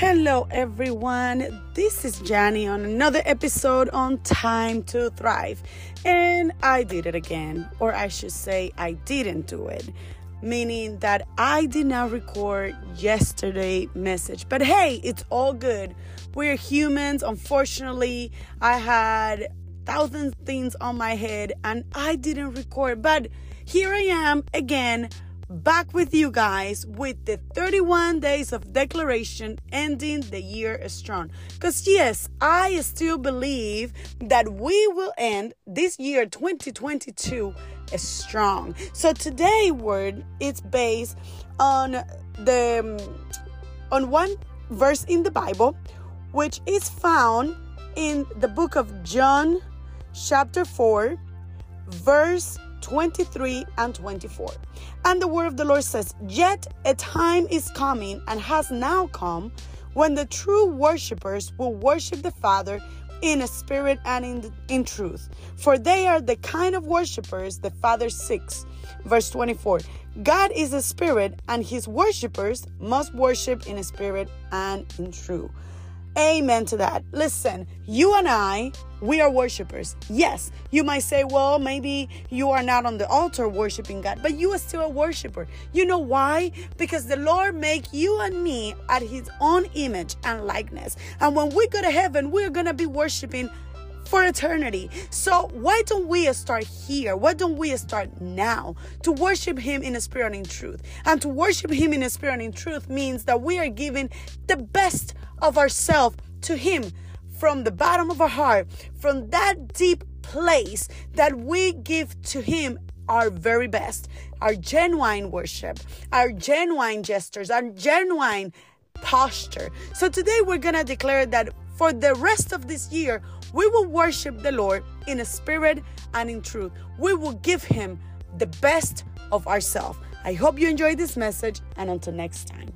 Hello, everyone. This is Jani on another episode on Time to Thrive. And I did it again, or I should say, I didn't do it, meaning that I did not record yesterday message. But hey, it's all good. We're humans. Unfortunately, I had thousand things on my head and I didn't record. But here I am again back with you guys with the 31 days of declaration ending the year strong. Because, yes, I still believe that we will end this year 2022 strong. So, today word is based on the on one verse in the Bible, which is found in the book of John, chapter 4, verse 23 and 24. And the word of the Lord says, Yet a time is coming and has now come when the true worshippers will worship the Father in a spirit and in, in truth. For they are the kind of worshippers the Father seeks. Verse 24 God is a spirit, and his worshippers must worship in a spirit and in truth. Amen to that. Listen, you and I, we are worshipers. Yes, you might say, well, maybe you are not on the altar worshiping God, but you are still a worshiper. You know why? Because the Lord make you and me at his own image and likeness. And when we go to heaven, we're going to be worshiping for eternity. So why don't we start here? Why don't we start now to worship Him in spirit and in truth? And to worship Him in spirit and in truth means that we are giving the best of ourselves to Him from the bottom of our heart, from that deep place that we give to Him our very best, our genuine worship, our genuine gestures, our genuine posture. So today we're going to declare that for the rest of this year, we will worship the Lord in a spirit and in truth. We will give Him the best of ourselves. I hope you enjoyed this message, and until next time.